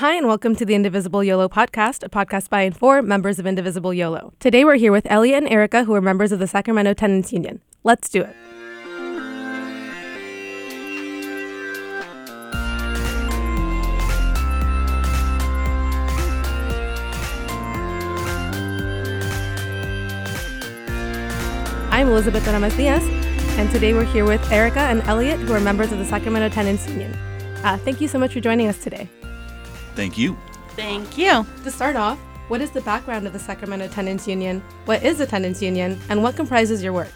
Hi, and welcome to the Indivisible YOLO podcast, a podcast by and for members of Indivisible YOLO. Today we're here with Elliot and Erica, who are members of the Sacramento Tenants Union. Let's do it. I'm Elizabeth Ramirez Diaz, and today we're here with Erica and Elliot, who are members of the Sacramento Tenants Union. Uh, thank you so much for joining us today. Thank you. Thank you. To start off, what is the background of the Sacramento Tenants Union? What is a tenants union, and what comprises your work?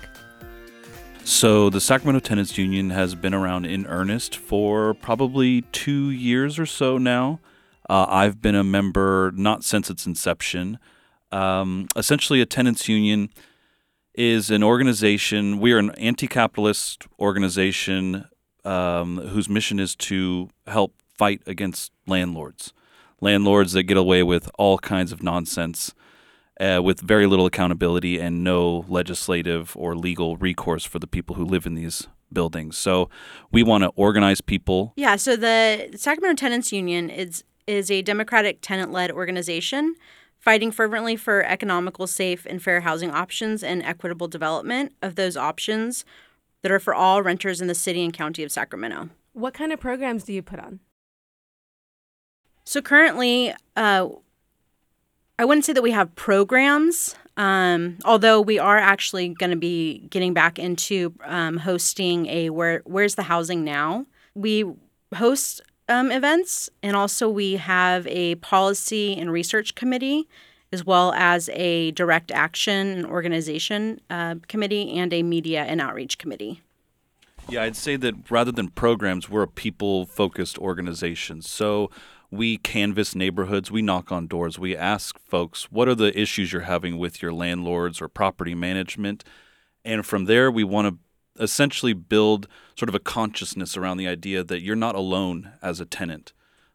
So, the Sacramento Tenants Union has been around in earnest for probably two years or so now. Uh, I've been a member not since its inception. Um, essentially, a tenants union is an organization, we are an anti capitalist organization um, whose mission is to help fight against landlords. Landlords that get away with all kinds of nonsense uh, with very little accountability and no legislative or legal recourse for the people who live in these buildings. So we want to organize people. Yeah, so the Sacramento Tenants Union is is a democratic tenant-led organization fighting fervently for economical, safe, and fair housing options and equitable development of those options that are for all renters in the city and county of Sacramento. What kind of programs do you put on? So currently, uh, I wouldn't say that we have programs, um, although we are actually going to be getting back into um, hosting a where Where's the Housing Now? We host um, events, and also we have a policy and research committee, as well as a direct action and organization uh, committee and a media and outreach committee. Yeah, I'd say that rather than programs, we're a people focused organization. So we canvass neighborhoods, we knock on doors, we ask folks, what are the issues you're having with your landlords or property management? And from there, we want to essentially build sort of a consciousness around the idea that you're not alone as a tenant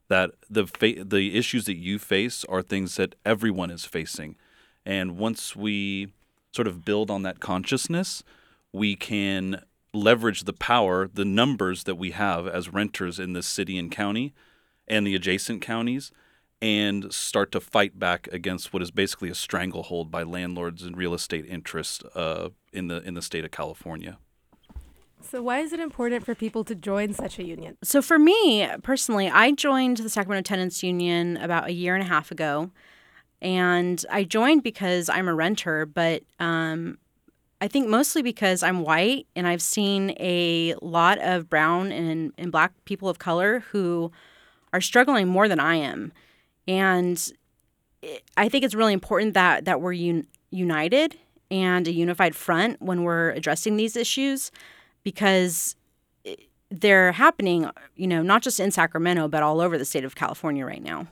that the fa- the issues that you face are things that everyone is facing and once we sort of build on that consciousness we can leverage the power the numbers that we have as renters in this city and county and the adjacent counties and start to fight back against what is basically a stranglehold by landlords and real estate interests uh, in the in the state of California. So, why is it important for people to join such a union? So, for me personally, I joined the Sacramento Tenants Union about a year and a half ago. And I joined because I'm a renter, but um, I think mostly because I'm white and I've seen a lot of brown and, and black people of color who are struggling more than I am. And I think it's really important that, that we're un- united and a unified front when we're addressing these issues because they're happening, you know, not just in Sacramento, but all over the state of California right now.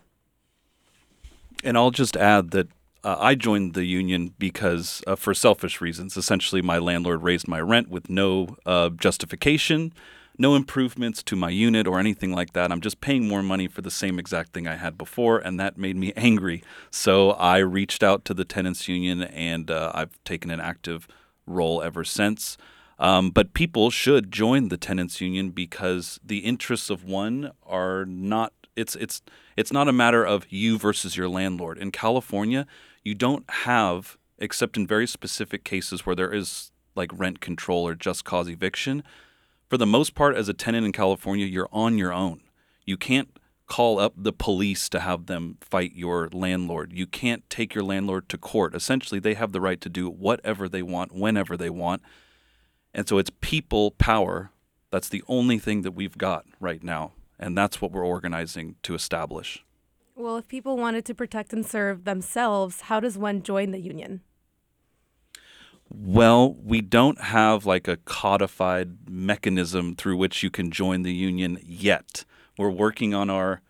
And I'll just add that uh, I joined the union because, uh, for selfish reasons, essentially my landlord raised my rent with no uh, justification, no improvements to my unit or anything like that. I'm just paying more money for the same exact thing I had before, and that made me angry. So I reached out to the tenants union, and uh, I've taken an active role ever since. Um, but people should join the tenants union because the interests of one are not. It's it's it's not a matter of you versus your landlord. In California, you don't have, except in very specific cases where there is like rent control or just cause eviction. For the most part, as a tenant in California, you're on your own. You can't call up the police to have them fight your landlord. You can't take your landlord to court. Essentially, they have the right to do whatever they want, whenever they want and so it's people power. That's the only thing that we've got right now. And that's what we're organizing to establish. Well, if people wanted to protect and serve themselves, how does one join the union? Well, we don't have like a codified mechanism through which you can join the union yet. We're working on our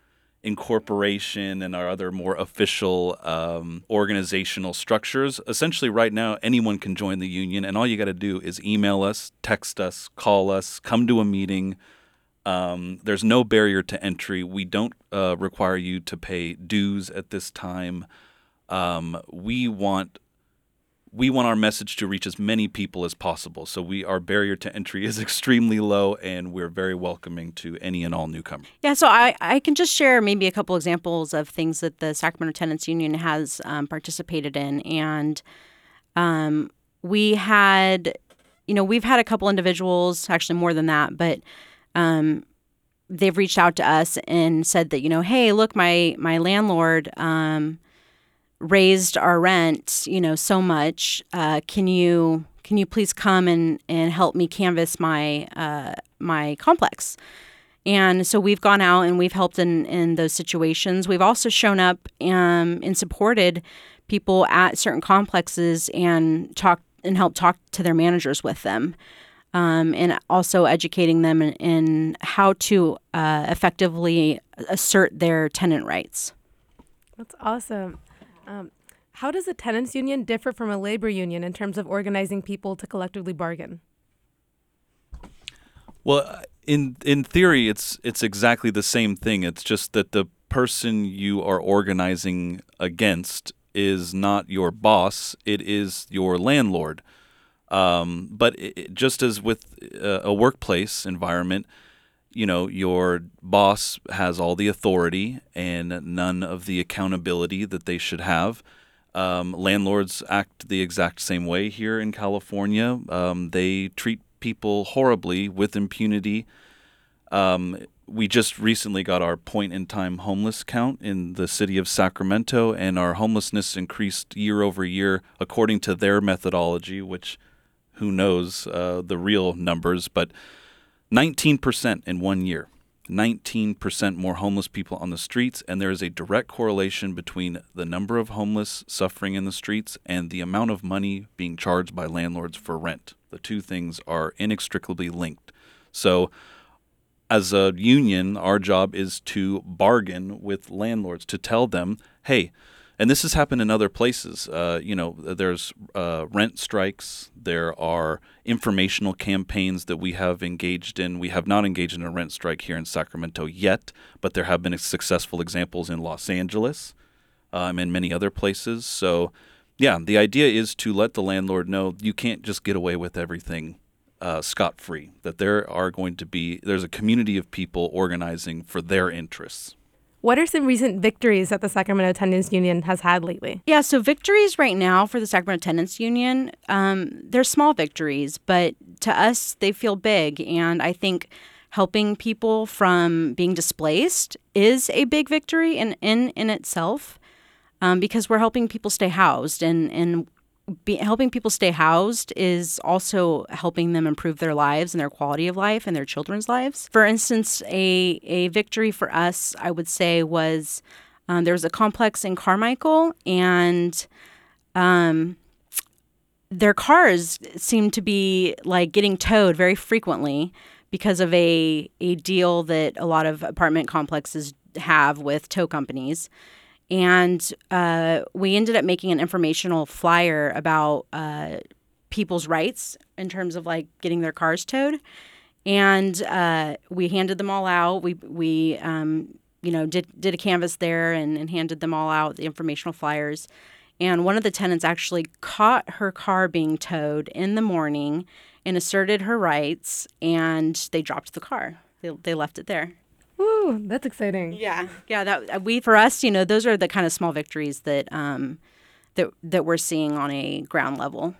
incorporation and our other more official um, organizational structures. Essentially, right now, anyone can join the union, and all you got to do is email us, text us, call us, come to a meeting. Um, there's no barrier to entry. We don't uh, require you to pay dues at this time. Um, we want we want our message to reach as many people as possible. So we our barrier to entry is extremely low, and we're very welcoming to any and all newcomers. Yeah, so I, I can just share maybe a couple examples of things that the Sacramento Tenants Union has um, participated in, and um, we had, you know, we've had a couple individuals, actually more than that, but um, they've reached out to us and said that you know, hey, look, my my landlord. Um, raised our rent, you know, so much. Uh, can you can you please come and, and help me canvass my uh, my complex? And so we've gone out and we've helped in, in those situations. We've also shown up um, and supported people at certain complexes and talked and helped talk to their managers with them. Um, and also educating them in, in how to uh, effectively assert their tenant rights. That's awesome. Um, how does a tenants union differ from a labor union in terms of organizing people to collectively bargain? Well, in in theory, it's it's exactly the same thing. It's just that the person you are organizing against is not your boss; it is your landlord. Um, but it, just as with a, a workplace environment, you know, your boss has all the authority and none of the accountability that they should have. Um, landlords act the exact same way here in California. Um, they treat people horribly with impunity. Um, we just recently got our point in time homeless count in the city of Sacramento, and our homelessness increased year over year according to their methodology, which who knows uh, the real numbers, but 19% in one year. 19% more homeless people on the streets, and there is a direct correlation between the number of homeless suffering in the streets and the amount of money being charged by landlords for rent. The two things are inextricably linked. So, as a union, our job is to bargain with landlords to tell them, hey, and this has happened in other places. Uh, you know, there's uh, rent strikes. There are informational campaigns that we have engaged in. We have not engaged in a rent strike here in Sacramento yet, but there have been successful examples in Los Angeles um, and many other places. So, yeah, the idea is to let the landlord know you can't just get away with everything uh, scot free. That there are going to be there's a community of people organizing for their interests. What are some recent victories that the Sacramento Tenants Union has had lately? Yeah, so victories right now for the Sacramento Tenants Union, um, they're small victories, but to us, they feel big. And I think helping people from being displaced is a big victory in, in, in itself um, because we're helping people stay housed. And, and be, helping people stay housed is also helping them improve their lives and their quality of life and their children's lives. For instance, a, a victory for us, I would say, was um, there was a complex in Carmichael, and um, their cars seemed to be like getting towed very frequently because of a, a deal that a lot of apartment complexes have with tow companies and uh, we ended up making an informational flyer about uh, people's rights in terms of like getting their cars towed. And uh, we handed them all out. We we um, you know did did a canvas there and, and handed them all out the informational flyers. And one of the tenants actually caught her car being towed in the morning and asserted her rights and they dropped the car. They, they left it there Woo, that's exciting. Yeah, yeah. That uh, we for us, you know, those are the kind of small victories that um, that that we're seeing on a ground level.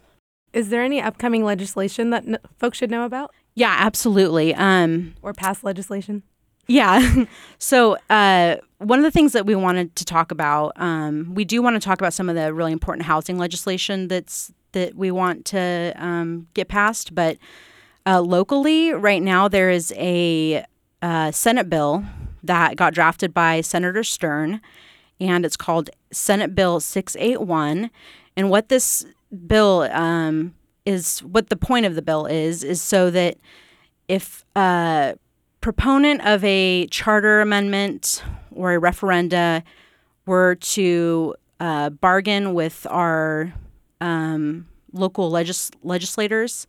Is there any upcoming legislation that n- folks should know about? Yeah, absolutely. Um, or past legislation? Yeah. so uh, one of the things that we wanted to talk about, um, we do want to talk about some of the really important housing legislation that's that we want to um, get passed, but uh, locally, right now, there is a uh, Senate bill that got drafted by Senator Stern, and it's called Senate Bill 681. And what this bill um, is, what the point of the bill is, is so that if a proponent of a charter amendment or a referenda were to uh, bargain with our um, local legis- legislators,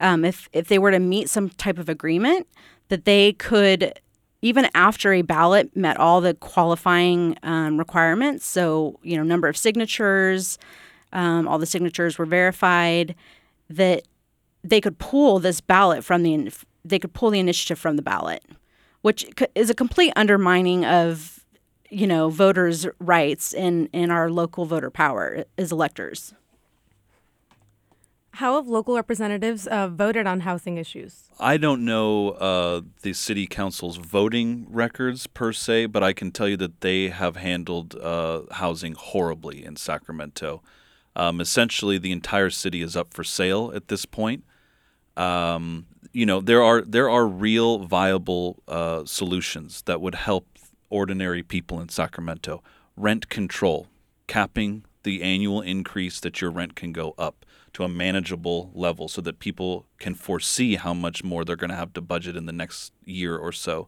um, if if they were to meet some type of agreement, that they could even after a ballot met all the qualifying um, requirements so you know number of signatures um, all the signatures were verified, that they could pull this ballot from the they could pull the initiative from the ballot, which is a complete undermining of you know voters' rights in in our local voter power as electors. How have local representatives uh, voted on housing issues? I don't know uh, the city council's voting records per se, but I can tell you that they have handled uh, housing horribly in Sacramento. Um, essentially, the entire city is up for sale at this point. Um, you know, there are there are real viable uh, solutions that would help ordinary people in Sacramento. Rent control, capping the annual increase that your rent can go up to a manageable level so that people can foresee how much more they're going to have to budget in the next year or so.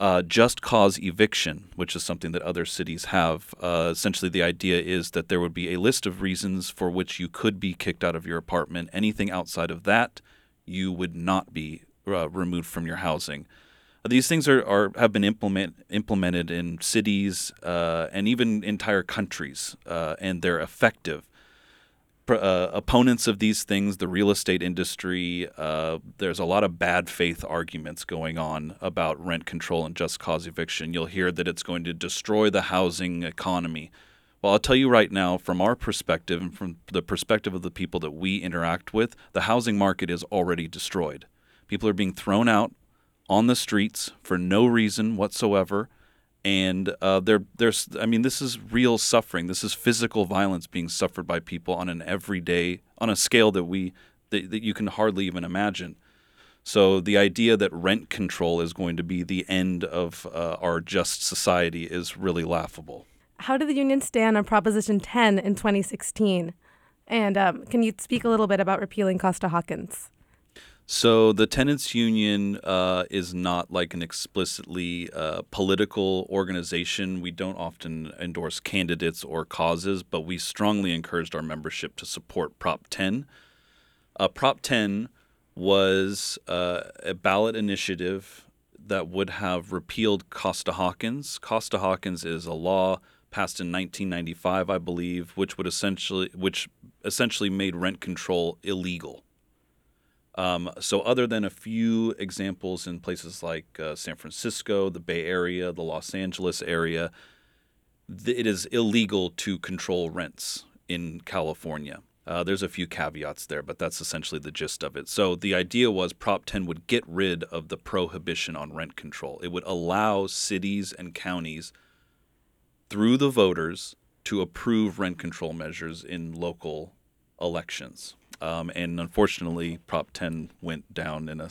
Uh, just cause eviction, which is something that other cities have. Uh, essentially, the idea is that there would be a list of reasons for which you could be kicked out of your apartment. Anything outside of that, you would not be uh, removed from your housing. These things are, are have been implement, implemented in cities uh, and even entire countries, uh, and they're effective uh, opponents of these things, the real estate industry, uh, there's a lot of bad faith arguments going on about rent control and just cause eviction. You'll hear that it's going to destroy the housing economy. Well, I'll tell you right now, from our perspective and from the perspective of the people that we interact with, the housing market is already destroyed. People are being thrown out on the streets for no reason whatsoever and uh, there, there's I mean this is real suffering. This is physical violence being suffered by people on an everyday on a scale that we that, that you can hardly even imagine. So the idea that rent control is going to be the end of uh, our just society is really laughable. How did the union stand on Proposition 10 in 2016? And um, can you speak a little bit about repealing Costa Hawkins? So the tenants union uh, is not like an explicitly uh, political organization. We don't often endorse candidates or causes, but we strongly encouraged our membership to support Prop 10. Uh, Prop 10 was uh, a ballot initiative that would have repealed Costa Hawkins. Costa Hawkins is a law passed in 1995, I believe, which would essentially which essentially made rent control illegal. Um, so, other than a few examples in places like uh, San Francisco, the Bay Area, the Los Angeles area, th- it is illegal to control rents in California. Uh, there's a few caveats there, but that's essentially the gist of it. So, the idea was Prop 10 would get rid of the prohibition on rent control. It would allow cities and counties, through the voters, to approve rent control measures in local elections. Um, and unfortunately, Prop 10 went down in a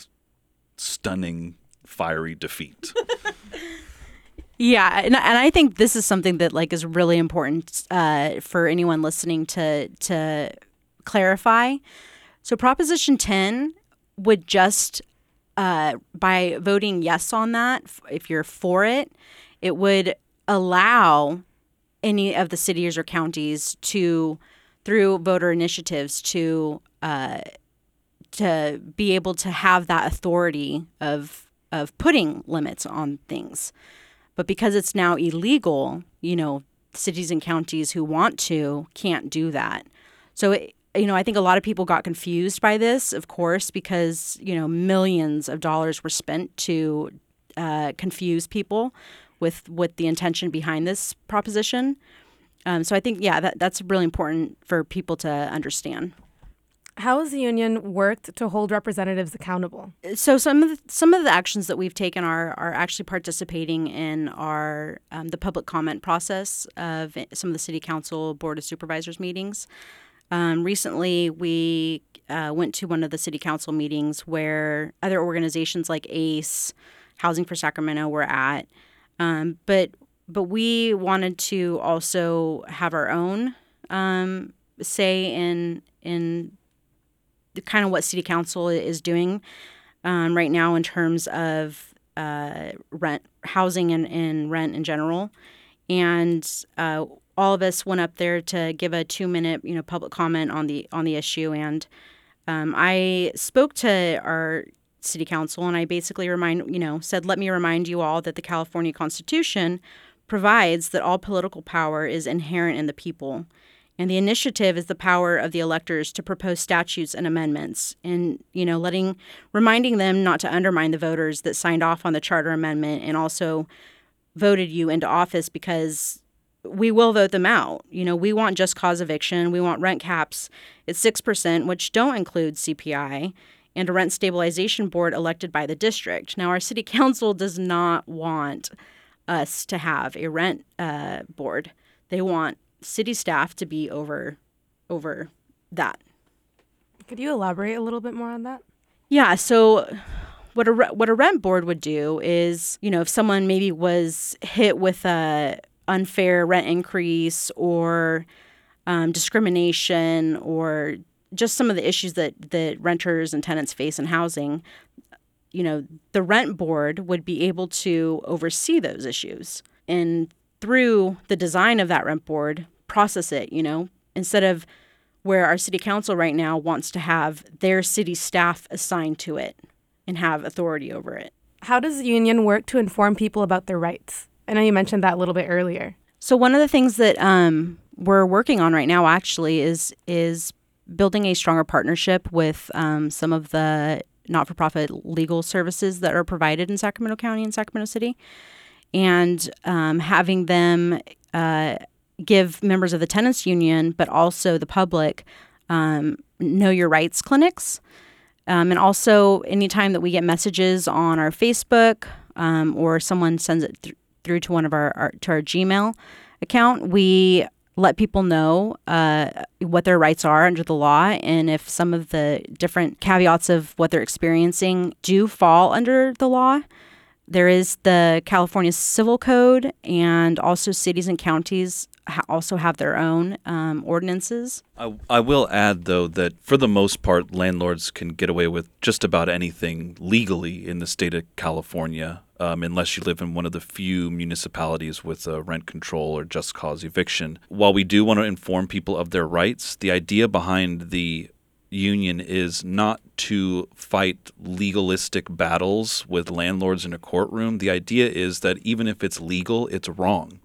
stunning, fiery defeat. yeah, and, and I think this is something that like is really important uh, for anyone listening to to clarify. So Proposition 10 would just uh, by voting yes on that, if you're for it, it would allow any of the cities or counties to through voter initiatives to uh, to be able to have that authority of of putting limits on things. But because it's now illegal, you know, cities and counties who want to can't do that. So it, you know, I think a lot of people got confused by this, of course, because you know millions of dollars were spent to uh, confuse people with with the intention behind this proposition. Um, so I think, yeah, that, that's really important for people to understand. How has the union worked to hold representatives accountable? So some of the, some of the actions that we've taken are are actually participating in our um, the public comment process of some of the city council board of supervisors meetings. Um, recently, we uh, went to one of the city council meetings where other organizations like ACE, Housing for Sacramento, were at. Um, but but we wanted to also have our own um, say in in kind of what city council is doing um, right now in terms of uh, rent, housing, and, and rent in general. And uh, all of us went up there to give a two minute you know public comment on the on the issue. And um, I spoke to our city council and I basically remind you know said let me remind you all that the California Constitution provides that all political power is inherent in the people And the initiative is the power of the electors to propose statutes and amendments and, you know, letting, reminding them not to undermine the voters that signed off on the charter amendment and also voted you into office because we will vote them out. You know, we want just cause eviction. We want rent caps at 6%, which don't include CPI, and a rent stabilization board elected by the district. Now, our city council does not want us to have a rent uh, board. They want city staff to be over over that. Could you elaborate a little bit more on that? Yeah, so what a what a rent board would do is, you know, if someone maybe was hit with a unfair rent increase or um, discrimination or just some of the issues that that renters and tenants face in housing, you know, the rent board would be able to oversee those issues and through the design of that rent board process it, you know, instead of where our city council right now wants to have their city staff assigned to it and have authority over it. How does the union work to inform people about their rights? I know you mentioned that a little bit earlier. So one of the things that um, we're working on right now actually is is building a stronger partnership with um, some of the not-for-profit legal services that are provided in Sacramento County and Sacramento City, and um, having them uh, give members of the tenants union, but also the public, um, know your rights clinics. Um, and also, anytime that we get messages on our Facebook um, or someone sends it th- through to one of our, our, to our Gmail account, we let people know uh, what their rights are under the law and if some of the different caveats of what they're experiencing do fall under the law. There is the California Civil Code, and also cities and counties also have their own um, ordinances. I, I will add, though, that for the most part, landlords can get away with just about anything legally in the state of California, um, unless you live in one of the few municipalities with rent control or just cause eviction. While we do want to inform people of their rights, the idea behind the union is not to fight legalistic battles with landlords in a courtroom. The idea is that even if it's legal, it's wrong.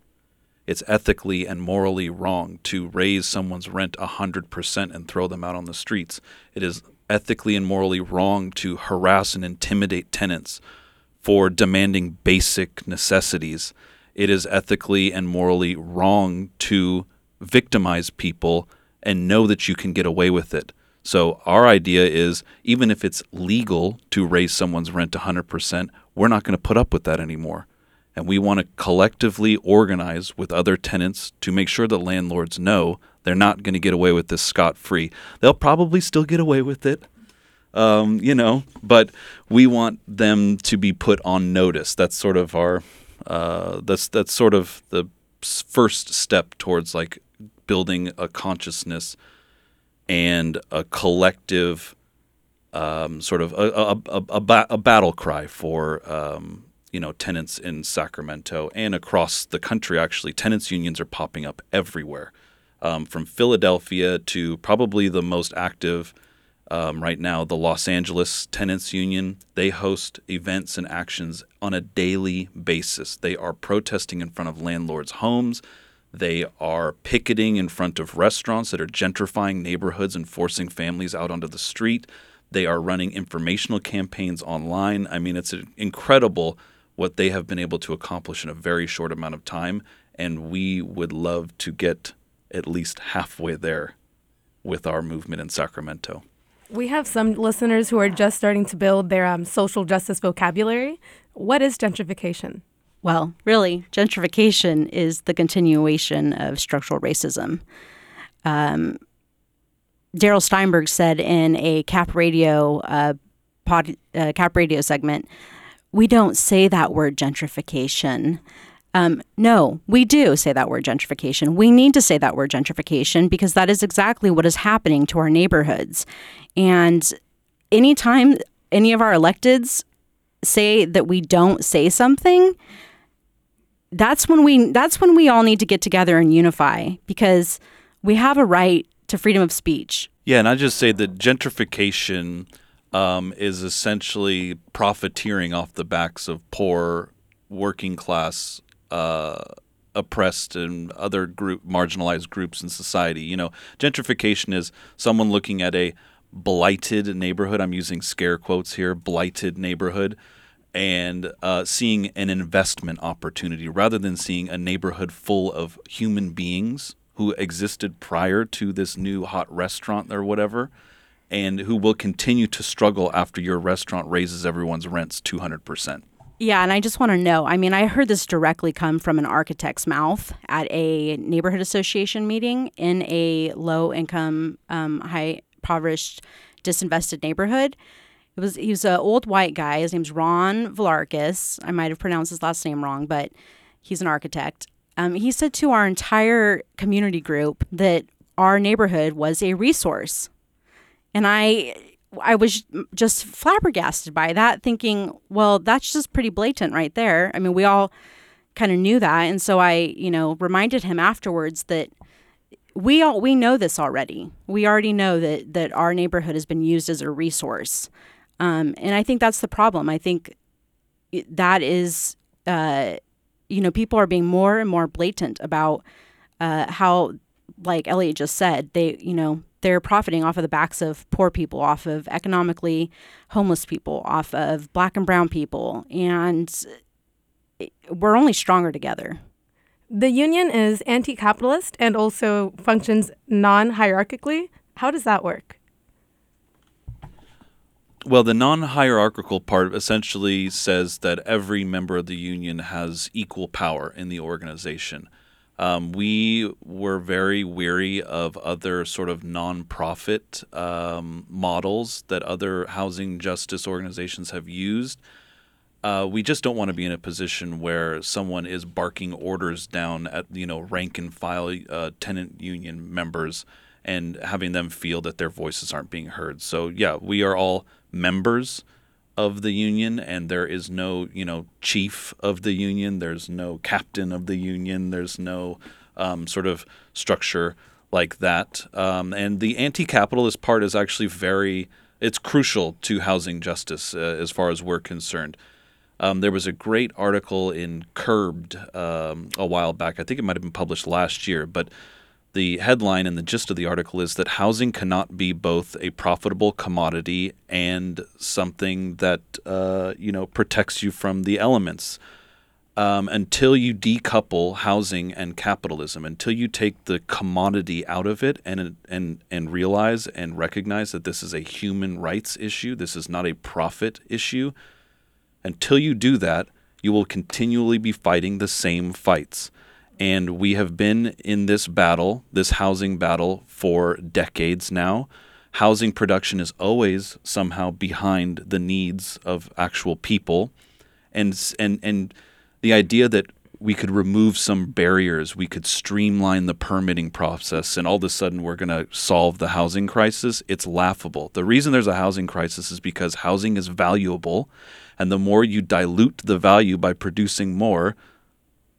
It's ethically and morally wrong to raise someone's rent 100% and throw them out on the streets. It is ethically and morally wrong to harass and intimidate tenants for demanding basic necessities. It is ethically and morally wrong to victimize people and know that you can get away with it. So our idea is even if it's legal to raise someone's rent 100%, we're not going to put up with that anymore. And we want to collectively organize with other tenants to make sure the landlords know they're not going to get away with this scot free. They'll probably still get away with it, um, you know, but we want them to be put on notice. That's sort of our, uh, that's that's sort of the first step towards like building a consciousness and a collective um, sort of a, a, a, a, ba- a battle cry for um, you know tenants in Sacramento and across the country. Actually, tenants unions are popping up everywhere, um, from Philadelphia to probably the most active um, right now, the Los Angeles Tenants Union. They host events and actions on a daily basis. They are protesting in front of landlords' homes. They are picketing in front of restaurants that are gentrifying neighborhoods and forcing families out onto the street. They are running informational campaigns online. I mean, it's incredible what they have been able to accomplish in a very short amount of time. And we would love to get at least halfway there with our movement in Sacramento. We have some listeners who are just starting to build their um, social justice vocabulary. What is gentrification? Well, really, gentrification is the continuation of structural racism. Um, Darrell Steinberg said in a Cap Radio uh, pod, uh, Cap Radio segment, "We don't say that word gentrification." Um, no, we do say that word gentrification. We need to say that word gentrification because that is exactly what is happening to our neighborhoods. And anytime any of our electeds say that we don't say something, that's when we that's when we all need to get together and unify because we have a right to freedom of speech. Yeah, and I just say that gentrification um, is essentially profiteering off the backs of poor working class uh, oppressed and other group marginalized groups in society. You know, gentrification is someone looking at a blighted neighborhood. I'm using scare quotes here, blighted neighborhood, and uh, seeing an investment opportunity rather than seeing a neighborhood full of human beings who existed prior to this new hot restaurant or whatever, and who will continue to struggle after your restaurant raises everyone's rents 200%. Yeah, and I just want to know. I mean, I heard this directly come from an architect's mouth at a neighborhood association meeting in a low income, um, high impoverished, disinvested neighborhood. It was he was an old white guy. His name's Ron Vlarkis. I might have pronounced his last name wrong, but he's an architect. Um, he said to our entire community group that our neighborhood was a resource, and I I was just flabbergasted by that, thinking, well, that's just pretty blatant right there. I mean, we all kind of knew that, and so I, you know, reminded him afterwards that we all we know this already. We already know that that our neighborhood has been used as a resource, um, and I think that's the problem. I think that is, uh, you know, people are being more and more blatant about uh, how, like Elliot just said, they, you know, they're profiting off of the backs of poor people, off of economically homeless people, off of black and brown people, and we're only stronger together. The union is anti capitalist and also functions non hierarchically. How does that work? Well, the non hierarchical part essentially says that every member of the union has equal power in the organization. Um, we were very weary of other sort of nonprofit um, models that other housing justice organizations have used. Uh, we just don't want to be in a position where someone is barking orders down at you know rank and file uh, tenant union members and having them feel that their voices aren't being heard. So yeah, we are all members of the union and there is no you know chief of the union there's no captain of the union there's no um, sort of structure like that um, and the anti-capitalist part is actually very it's crucial to housing justice uh, as far as we're concerned um, there was a great article in Curbed um, a while back. I think it might have been published last year, but the headline and the gist of the article is that housing cannot be both a profitable commodity and something that uh, you know protects you from the elements. Um, until you decouple housing and capitalism, until you take the commodity out of it and and and realize and recognize that this is a human rights issue, this is not a profit issue. Until you do that, you will continually be fighting the same fights. And we have been in this battle, this housing battle, for decades now. Housing production is always somehow behind the needs of actual people. And, and, and the idea that we could remove some barriers, we could streamline the permitting process, and all of a sudden we're going to solve the housing crisis, it's laughable. The reason there's a housing crisis is because housing is valuable, and the more you dilute the value by producing more,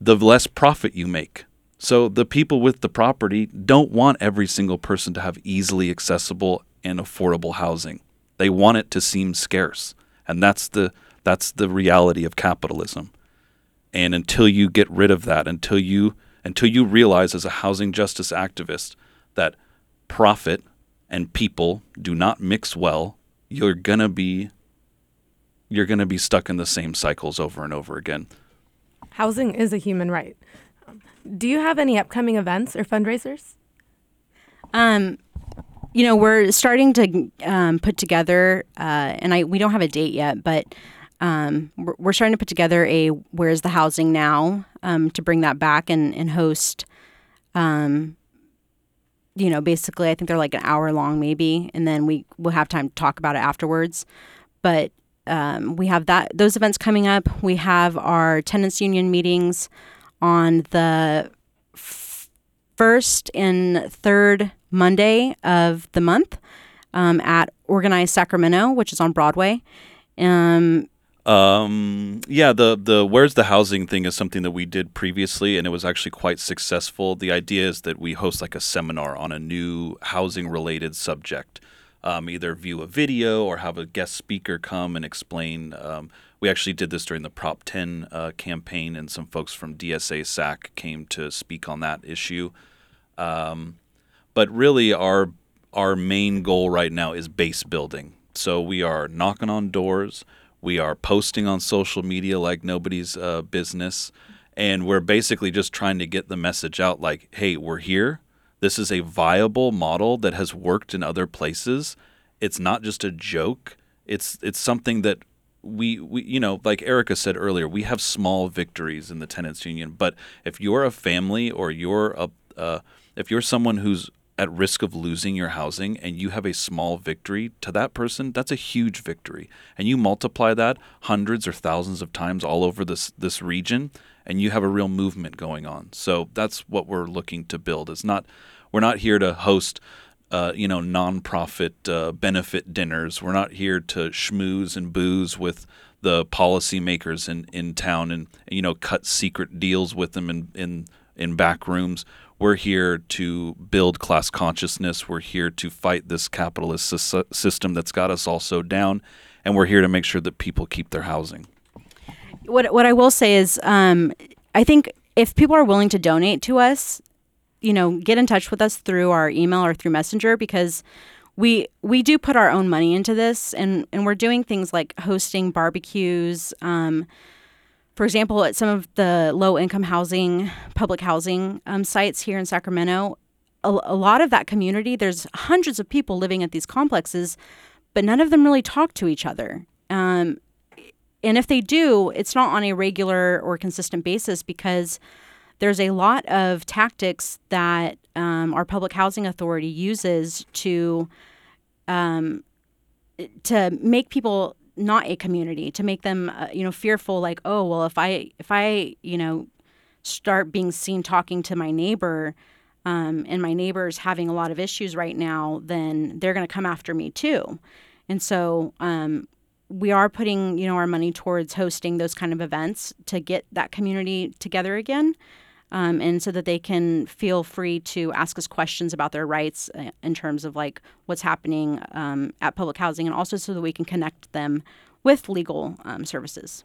the less profit you make. So the people with the property don't want every single person to have easily accessible and affordable housing. They want it to seem scarce. And that's the that's the reality of capitalism. And until you get rid of that, until you until you realize as a housing justice activist that profit and people do not mix well, you're going to be you're going to be stuck in the same cycles over and over again. Housing is a human right. Do you have any upcoming events or fundraisers? Um, you know, we're starting to um, put together, uh, and I we don't have a date yet, but um, we're, we're, starting to put together a "Where's the Housing Now" um, to bring that back and and host. Um, you know, basically, I think they're like an hour long, maybe, and then we will have time to talk about it afterwards. But um, we have that those events coming up. We have our tenants union meetings on the f- first and third Monday of the month um, at Organized Sacramento, which is on Broadway. Um, um, yeah, the the where's the housing thing is something that we did previously, and it was actually quite successful. The idea is that we host like a seminar on a new housing related subject um, either view a video or have a guest speaker come and explain um, we actually did this during the Prop 10 uh, campaign, and some folks from DSA SAC came to speak on that issue. Um, but really, our our main goal right now is base building. So we are knocking on doors, we are posting on social media like nobody's uh, business, and we're basically just trying to get the message out like, hey, we're here. This is a viable model that has worked in other places. It's not just a joke. It's it's something that we, we you know like erica said earlier we have small victories in the tenants union but if you're a family or you're a uh, if you're someone who's at risk of losing your housing and you have a small victory to that person that's a huge victory and you multiply that hundreds or thousands of times all over this this region and you have a real movement going on so that's what we're looking to build it's not we're not here to host uh, you know, nonprofit uh, benefit dinners. We're not here to schmooze and booze with the policymakers in, in town and you know cut secret deals with them in, in in back rooms. We're here to build class consciousness. We're here to fight this capitalist system that's got us all so down, and we're here to make sure that people keep their housing. What what I will say is, um, I think if people are willing to donate to us, you know, get in touch with us through our email or through Messenger because we we do put our own money into this, and and we're doing things like hosting barbecues. Um, for example, at some of the low income housing, public housing um, sites here in Sacramento, a, a lot of that community, there's hundreds of people living at these complexes, but none of them really talk to each other. Um, and if they do, it's not on a regular or consistent basis because there's a lot of tactics that um, our public housing authority uses to um, to make people not a community to make them uh, you know fearful like oh well if i if i you know start being seen talking to my neighbor um, and my neighbor's having a lot of issues right now then they're going to come after me too. And so um, we are putting you know our money towards hosting those kind of events to get that community together again um, and so that they can feel free to ask us questions about their rights uh, in terms of like what's happening um, at public housing, and also so that we can connect them with legal um, services.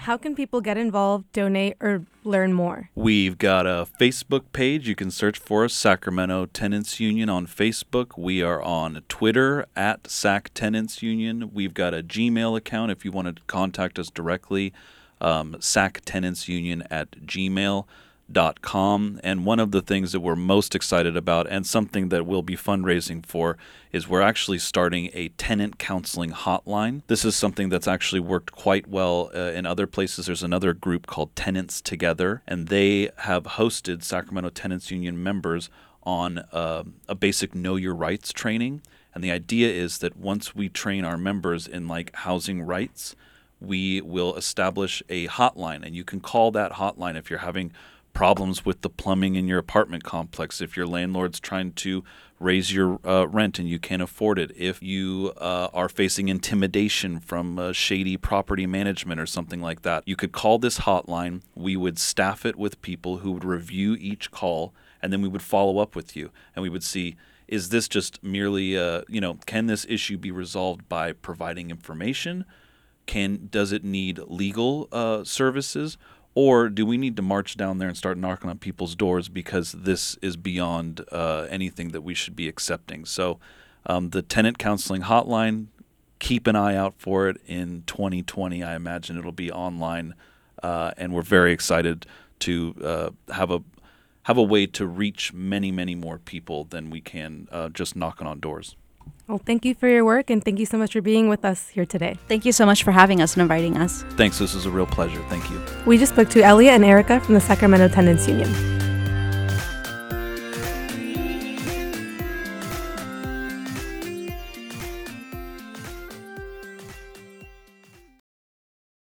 How can people get involved, donate, or learn more? We've got a Facebook page. You can search for us, Sacramento Tenants Union on Facebook. We are on Twitter at SAC Tenants Union. We've got a Gmail account if you want to contact us directly, um, SAC Tenants Union at Gmail com. And one of the things that we're most excited about, and something that we'll be fundraising for, is we're actually starting a tenant counseling hotline. This is something that's actually worked quite well uh, in other places. There's another group called Tenants Together, and they have hosted Sacramento Tenants Union members on uh, a basic Know Your Rights training. And the idea is that once we train our members in like housing rights, we will establish a hotline, and you can call that hotline if you're having problems with the plumbing in your apartment complex, if your landlord's trying to raise your uh, rent and you can't afford it, if you uh, are facing intimidation from uh, shady property management or something like that, you could call this hotline. We would staff it with people who would review each call, and then we would follow up with you, and we would see. Is this just merely, uh, you know, can this issue be resolved by providing information? Can does it need legal uh, services, or do we need to march down there and start knocking on people's doors because this is beyond uh, anything that we should be accepting? So, um, the tenant counseling hotline, keep an eye out for it in 2020. I imagine it'll be online, uh, and we're very excited to uh, have a have a way to reach many, many more people than we can uh, just knocking on doors. Well, thank you for your work and thank you so much for being with us here today. Thank you so much for having us and inviting us. Thanks. This was a real pleasure. Thank you. We just spoke to Elliot and Erica from the Sacramento Tenants Union.